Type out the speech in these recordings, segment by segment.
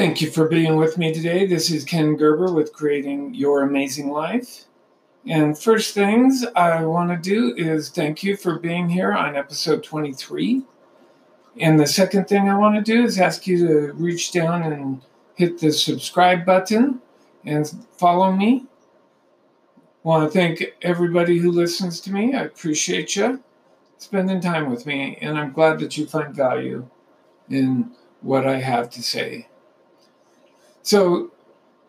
Thank you for being with me today. This is Ken Gerber with Creating Your Amazing Life. And first things I want to do is thank you for being here on episode 23. And the second thing I want to do is ask you to reach down and hit the subscribe button and follow me. Want to thank everybody who listens to me. I appreciate you spending time with me, and I'm glad that you find value in what I have to say. So,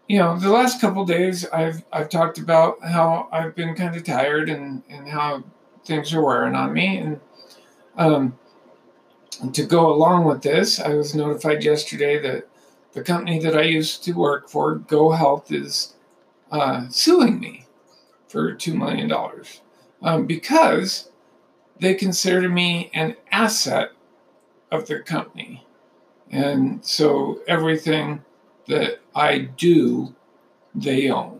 you know, the last couple days I've I've talked about how I've been kind of tired and and how things are wearing on me, and um, to go along with this, I was notified yesterday that the company that I used to work for, GoHealth, is uh, suing me for $2 million um, because they consider me an asset of the company. And so everything that I do, they own.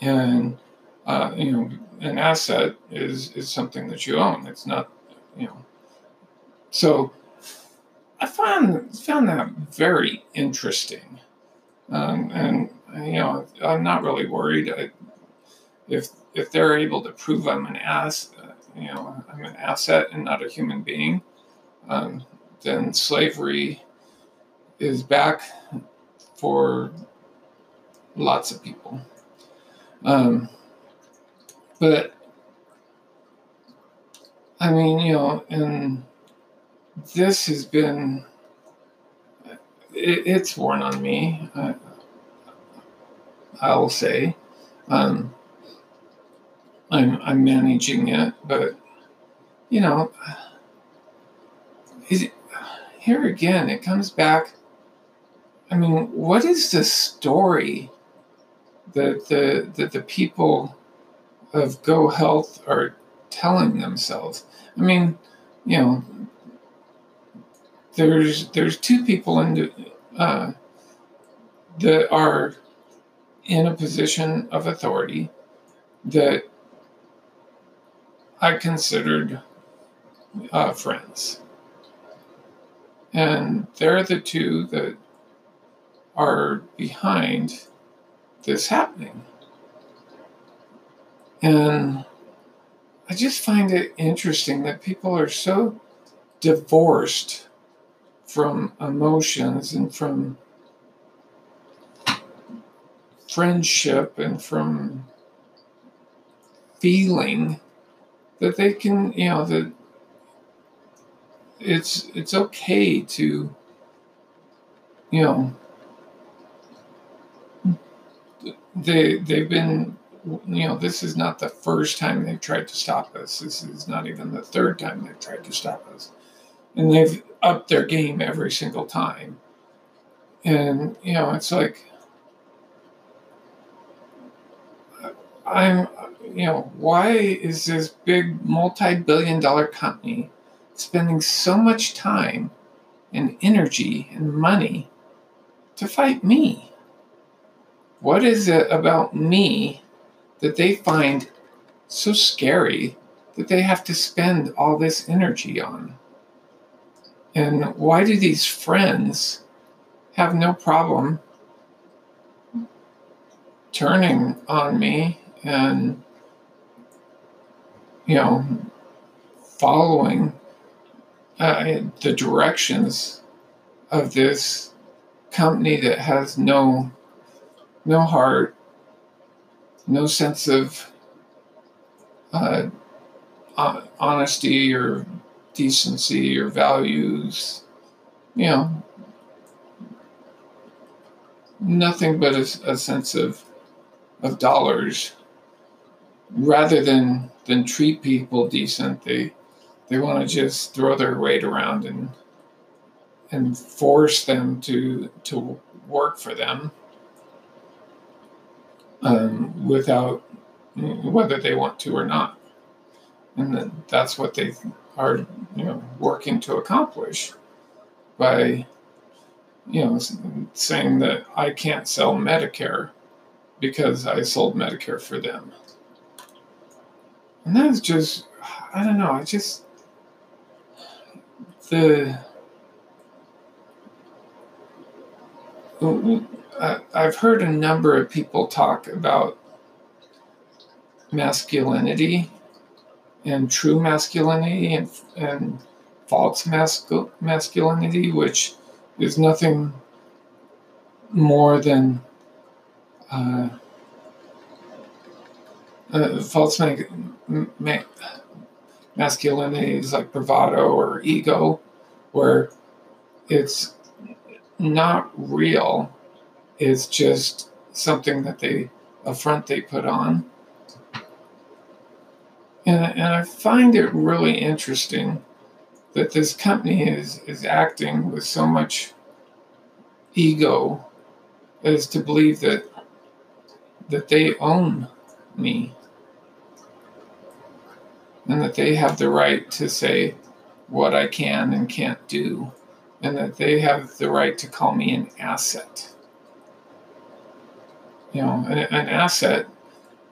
And, uh, you know, an asset is, is something that you own. It's not, you know. So I found, found that very interesting. Um, and, you know, I'm not really worried. I, if if they're able to prove I'm an ass, uh, you know, I'm an asset and not a human being, um, then slavery is back for lots of people. Um, but I mean, you know, and this has been it, it's worn on me. I, I will say. Um, I'm I'm managing it, but you know, it, here again, it comes back. I mean, what is the story that the that the people of GoHealth are telling themselves? I mean, you know, there's there's two people in uh, that are in a position of authority that I considered uh, friends. And they're the two that are behind this happening. And I just find it interesting that people are so divorced from emotions and from friendship and from feeling that they can, you know, that it's it's okay to, you know, they they've been, you know, this is not the first time they've tried to stop us. This is not even the third time they've tried to stop us, and they've upped their game every single time. And you know, it's like I'm you know, why is this big multi billion dollar company spending so much time and energy and money to fight me? What is it about me that they find so scary that they have to spend all this energy on? And why do these friends have no problem turning on me and you know, following uh, the directions of this company that has no no heart, no sense of uh, honesty or decency or values, you know, nothing but a, a sense of of dollars rather than than treat people decent. They they want to just throw their weight around and and force them to to work for them um, without whether they want to or not. And that's what they are, you know, working to accomplish by, you know, saying that I can't sell Medicare because I sold Medicare for them. And that's just, I don't know, I just, the, I've heard a number of people talk about masculinity and true masculinity and, and false mascul- masculinity, which is nothing more than uh, uh, false ma- ma- masculinity is like bravado or ego, where it's not real. It's just something that they, a front they put on. And, and I find it really interesting that this company is, is acting with so much ego as to believe that that they own me and that they have the right to say what I can and can't do, and that they have the right to call me an asset. You know, an, an asset,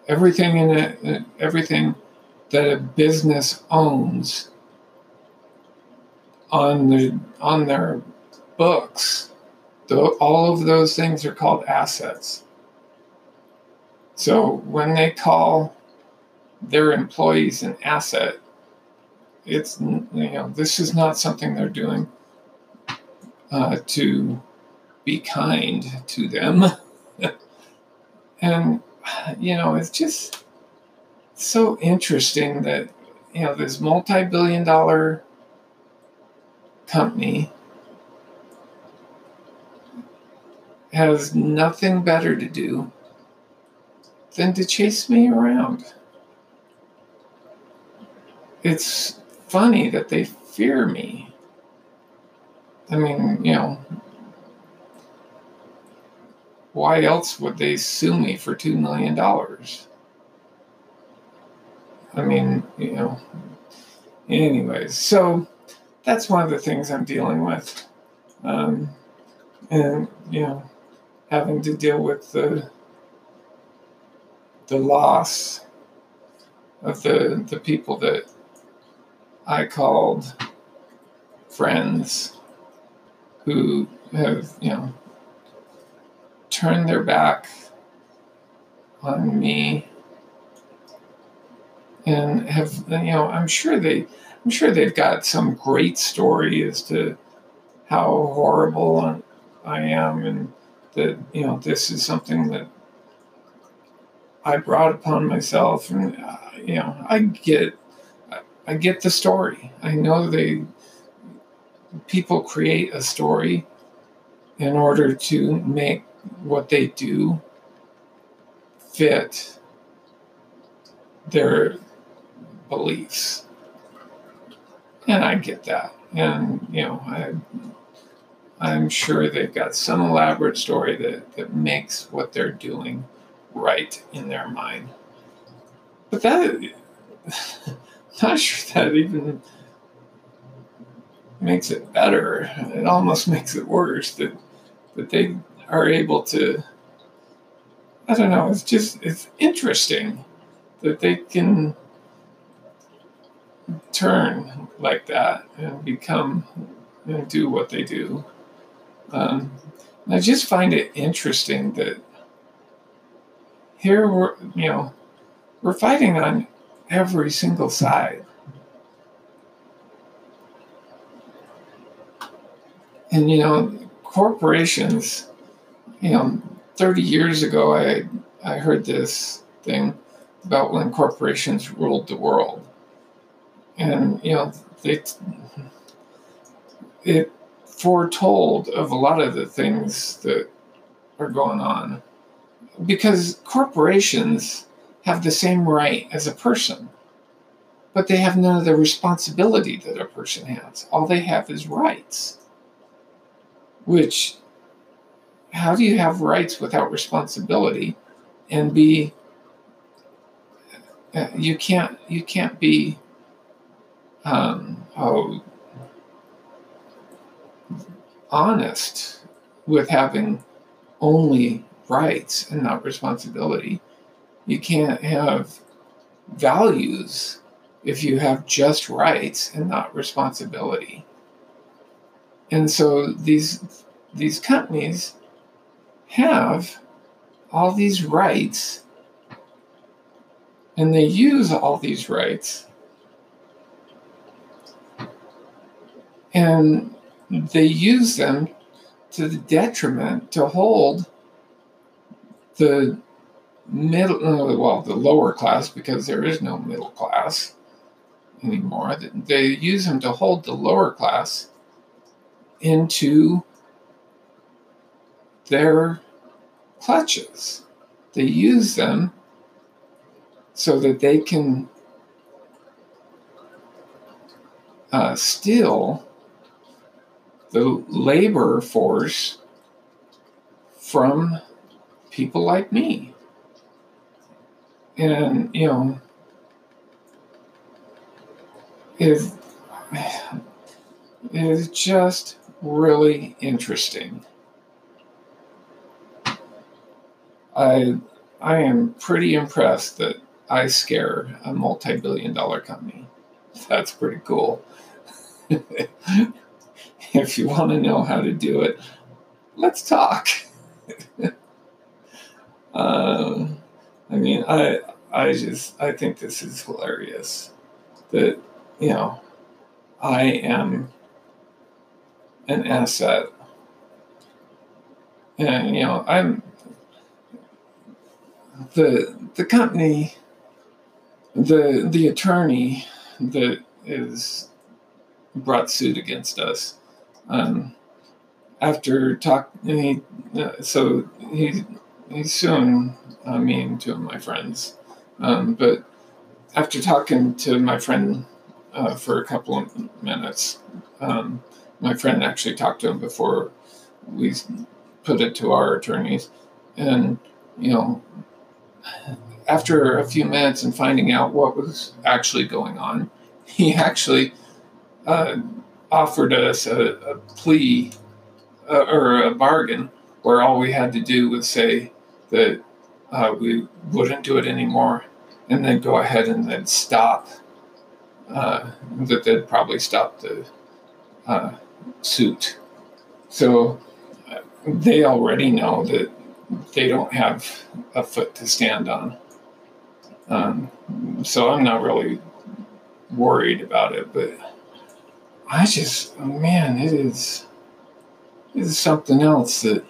everything in it, everything that a business owns on the on their books, the, all of those things are called assets. So when they call their employees an asset. It's you know this is not something they're doing uh, to be kind to them, and you know it's just so interesting that you know this multi-billion-dollar company has nothing better to do than to chase me around it's funny that they fear me. I mean, you know, why else would they sue me for $2 million? I mean, you know, anyways, so that's one of the things I'm dealing with. Um, and, you know, having to deal with the, the loss of the, the people that I called friends who have, you know, turned their back on me and have, you know, I'm sure they, I'm sure they've got some great story as to how horrible I am and that, you know, this is something that I brought upon myself. And, uh, you know, I get I get the story. I know they people create a story in order to make what they do fit their beliefs. And I get that. And you know, I I'm sure they've got some elaborate story that, that makes what they're doing right in their mind. But that not sure that even makes it better. It almost makes it worse that that they are able to. I don't know. It's just it's interesting that they can turn like that and become and do what they do. Um, I just find it interesting that here we're you know we're fighting on every single side. And you know, corporations, you know, 30 years ago I I heard this thing about when corporations ruled the world. And you know, they it foretold of a lot of the things that are going on because corporations have the same right as a person, but they have none of the responsibility that a person has. All they have is rights. Which, how do you have rights without responsibility and be uh, you can't you can't be um, oh, honest with having only rights and not responsibility you can't have values if you have just rights and not responsibility. And so these these companies have all these rights and they use all these rights and they use them to the detriment to hold the middle uh, well the lower class because there is no middle class anymore. They use them to hold the lower class into their clutches they use them so that they can uh, steal the labor force from people like me. And, you know, it is just really interesting. I I am pretty impressed that I scare a multi-billion dollar company. That's pretty cool. if you want to know how to do it, let's talk. uh, I mean, I I just I think this is hilarious. That you know, I am an asset, and you know, I'm the the company, the the attorney that is brought suit against us um, after talk, he, uh, so he he's suing uh, me and two of my friends. Um, but after talking to my friend uh, for a couple of minutes, um, my friend actually talked to him before we put it to our attorneys, and you know, after a few minutes and finding out what was actually going on, he actually uh, offered us a, a plea uh, or a bargain where all we had to do was say that uh, we wouldn't do it anymore and then go ahead and then stop uh, that they'd probably stop the uh, suit. So uh, they already know that they don't have a foot to stand on um, so i'm not really worried about it but I just, man, it is, it is something else that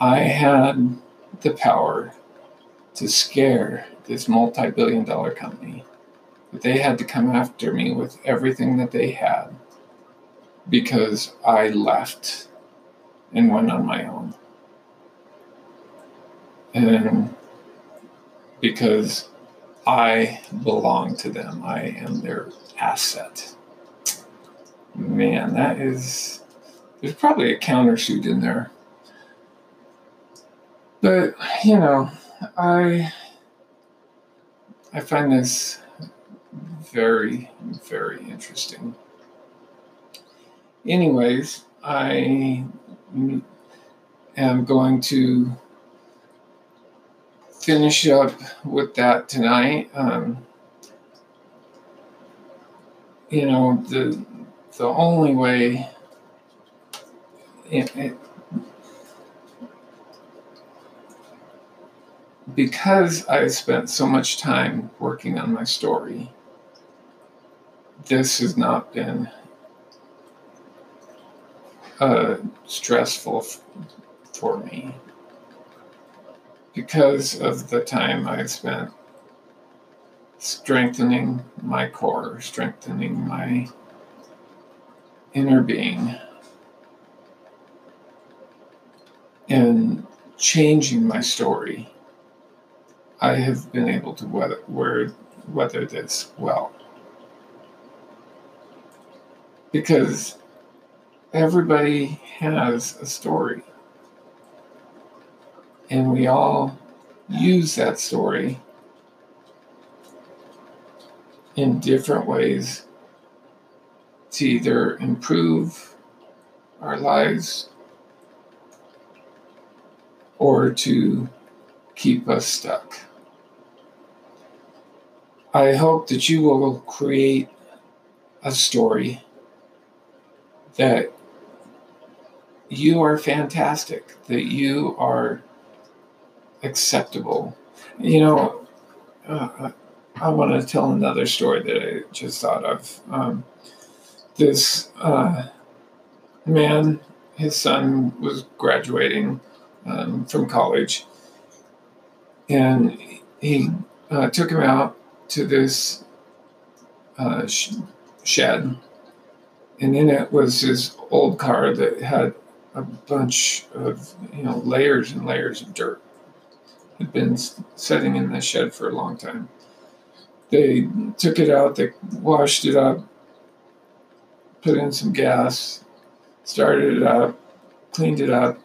I had the power to scare this multi billion dollar company. But they had to come after me with everything that they had because I left and went on my own. And because I belong to them, I am their asset. Man, that is. There's probably a countersuit in there. But, you know, I. I find this very, very interesting. Anyways, I am going to finish up with that tonight. Um, you know, the the only way it, it, because I spent so much time working on my story, this has not been uh, stressful f- for me because of the time I spent strengthening my core, strengthening my inner being and changing my story, I have been able to weather, weather this well. Because everybody has a story. And we all use that story in different ways to either improve our lives or to keep us stuck. I hope that you will create a story that you are fantastic, that you are acceptable. You know, uh, I want to tell another story that I just thought of. Um, this uh, man, his son was graduating um, from college, and he uh, took him out to this uh, sh- shed, and in it was his old car that had a bunch of you know layers and layers of dirt. Had been sitting in the shed for a long time. They took it out, they washed it up, put in some gas, started it up, cleaned it up,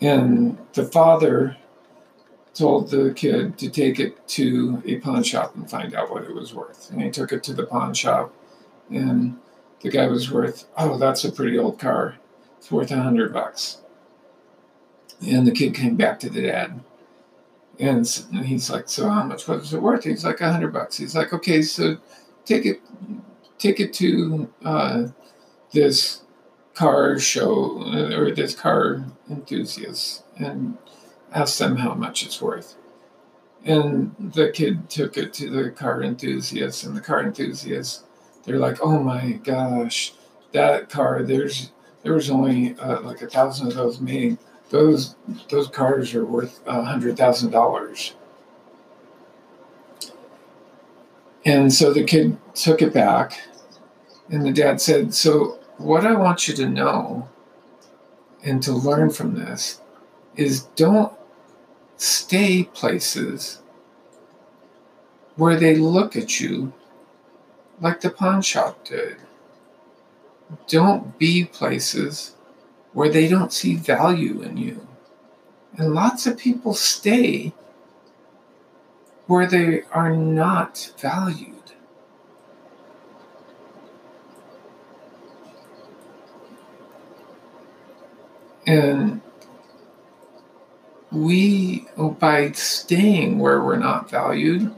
and the father told the kid to take it to a pawn shop and find out what it was worth. And he took it to the pawn shop, and the guy was worth, oh, that's a pretty old car. It's worth a hundred bucks. And the kid came back to the dad. And he's like, so how much was it worth? He's like, a hundred bucks. He's like, okay, so take it, take it to uh, this car show uh, or this car enthusiast and ask them how much it's worth. And the kid took it to the car enthusiast, and the car enthusiast, they're like, "Oh my gosh, that car! There's there was only uh, like a thousand of those made. Those those cars are worth hundred thousand dollars." And so the kid took it back, and the dad said, "So what I want you to know, and to learn from this, is don't stay places where they look at you like the pawn shop did. Don't be places where they don't see value in you. And lots of people stay where they are not valued. And we, by staying where we're not valued,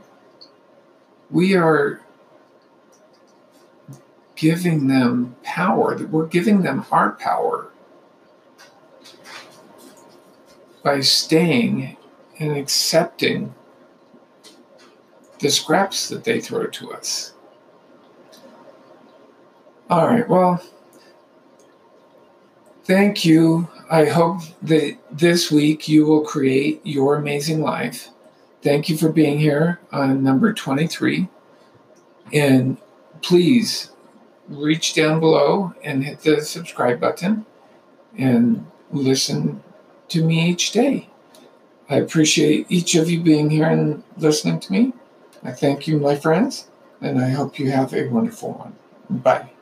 we are giving them power. We're giving them our power by staying and accepting the scraps that they throw to us. All right, well, thank you I hope that this week you will create your amazing life. Thank you for being here on number 23. And please reach down below and hit the subscribe button and listen to me each day. I appreciate each of you being here and listening to me. I thank you, my friends, and I hope you have a wonderful one. Bye.